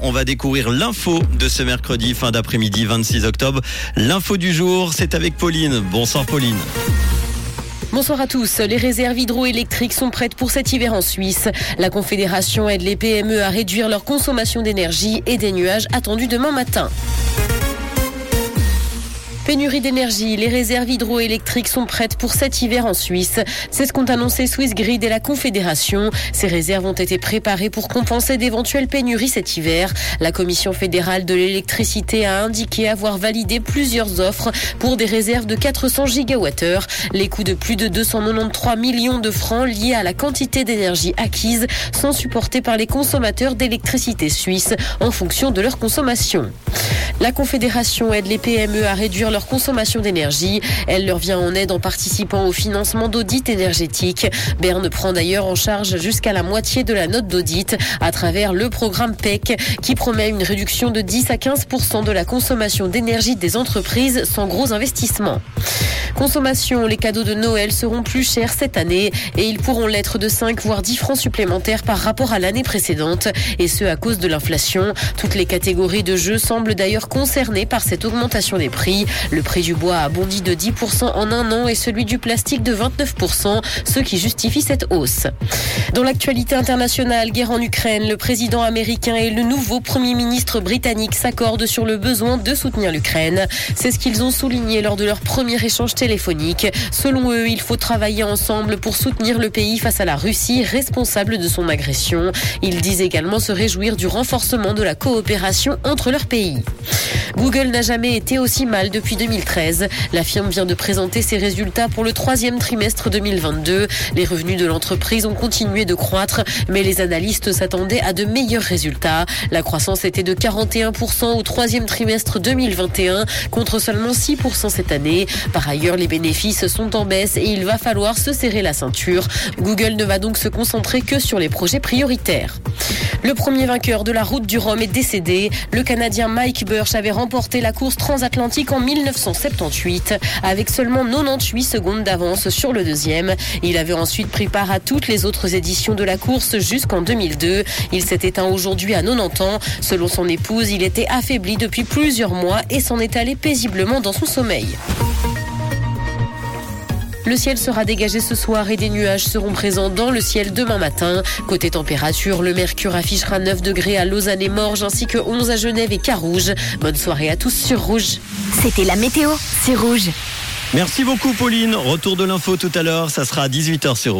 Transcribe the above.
on va découvrir l'info de ce mercredi, fin d'après-midi, 26 octobre. L'info du jour, c'est avec Pauline. Bonsoir Pauline. Bonsoir à tous. Les réserves hydroélectriques sont prêtes pour cet hiver en Suisse. La Confédération aide les PME à réduire leur consommation d'énergie et des nuages attendus demain matin. Pénurie d'énergie, les réserves hydroélectriques sont prêtes pour cet hiver en Suisse. C'est ce qu'ont annoncé Swiss Grid et la Confédération. Ces réserves ont été préparées pour compenser d'éventuelles pénuries cet hiver. La Commission fédérale de l'électricité a indiqué avoir validé plusieurs offres pour des réserves de 400 gigawattheures. Les coûts de plus de 293 millions de francs liés à la quantité d'énergie acquise sont supportés par les consommateurs d'électricité suisse en fonction de leur consommation. La Confédération aide les PME à réduire leur consommation d'énergie. Elle leur vient en aide en participant au financement d'audits énergétiques. Berne prend d'ailleurs en charge jusqu'à la moitié de la note d'audit à travers le programme PEC qui promet une réduction de 10 à 15% de la consommation d'énergie des entreprises sans gros investissements. Consommation, les cadeaux de Noël seront plus chers cette année et ils pourront l'être de 5 voire 10 francs supplémentaires par rapport à l'année précédente et ce à cause de l'inflation. Toutes les catégories de jeux semblent d'ailleurs concernées par cette augmentation des prix. Le prix du bois a bondi de 10% en un an et celui du plastique de 29%, ce qui justifie cette hausse. Dans l'actualité internationale, guerre en Ukraine, le président américain et le nouveau premier ministre britannique s'accordent sur le besoin de soutenir l'Ukraine. C'est ce qu'ils ont souligné lors de leur premier échange téléphonique. Selon eux, il faut travailler ensemble pour soutenir le pays face à la Russie, responsable de son agression. Ils disent également se réjouir du renforcement de la coopération entre leurs pays. Google n'a jamais été aussi mal depuis 2013. La firme vient de présenter ses résultats pour le troisième trimestre 2022. Les revenus de l'entreprise ont continué de croître, mais les analystes s'attendaient à de meilleurs résultats. La croissance était de 41% au troisième trimestre 2021 contre seulement 6% cette année. Par ailleurs, les bénéfices sont en baisse et il va falloir se serrer la ceinture. Google ne va donc se concentrer que sur les projets prioritaires. Le premier vainqueur de la route du Rhum est décédé. Le Canadien Mike Burch avait remporté la course transatlantique en 1978 avec seulement 98 secondes d'avance sur le deuxième. Il avait ensuite pris part à toutes les autres éditions de la course jusqu'en 2002. Il s'est éteint aujourd'hui à 90 ans. Selon son épouse, il était affaibli depuis plusieurs mois et s'en est allé paisiblement dans son sommeil. Le ciel sera dégagé ce soir et des nuages seront présents dans le ciel demain matin. Côté température, le mercure affichera 9 degrés à Lausanne et Morges ainsi que 11 à Genève et Carouge. Bonne soirée à tous sur Rouge. C'était la météo, c'est Rouge. Merci beaucoup Pauline. Retour de l'info tout à l'heure, ça sera à 18h sur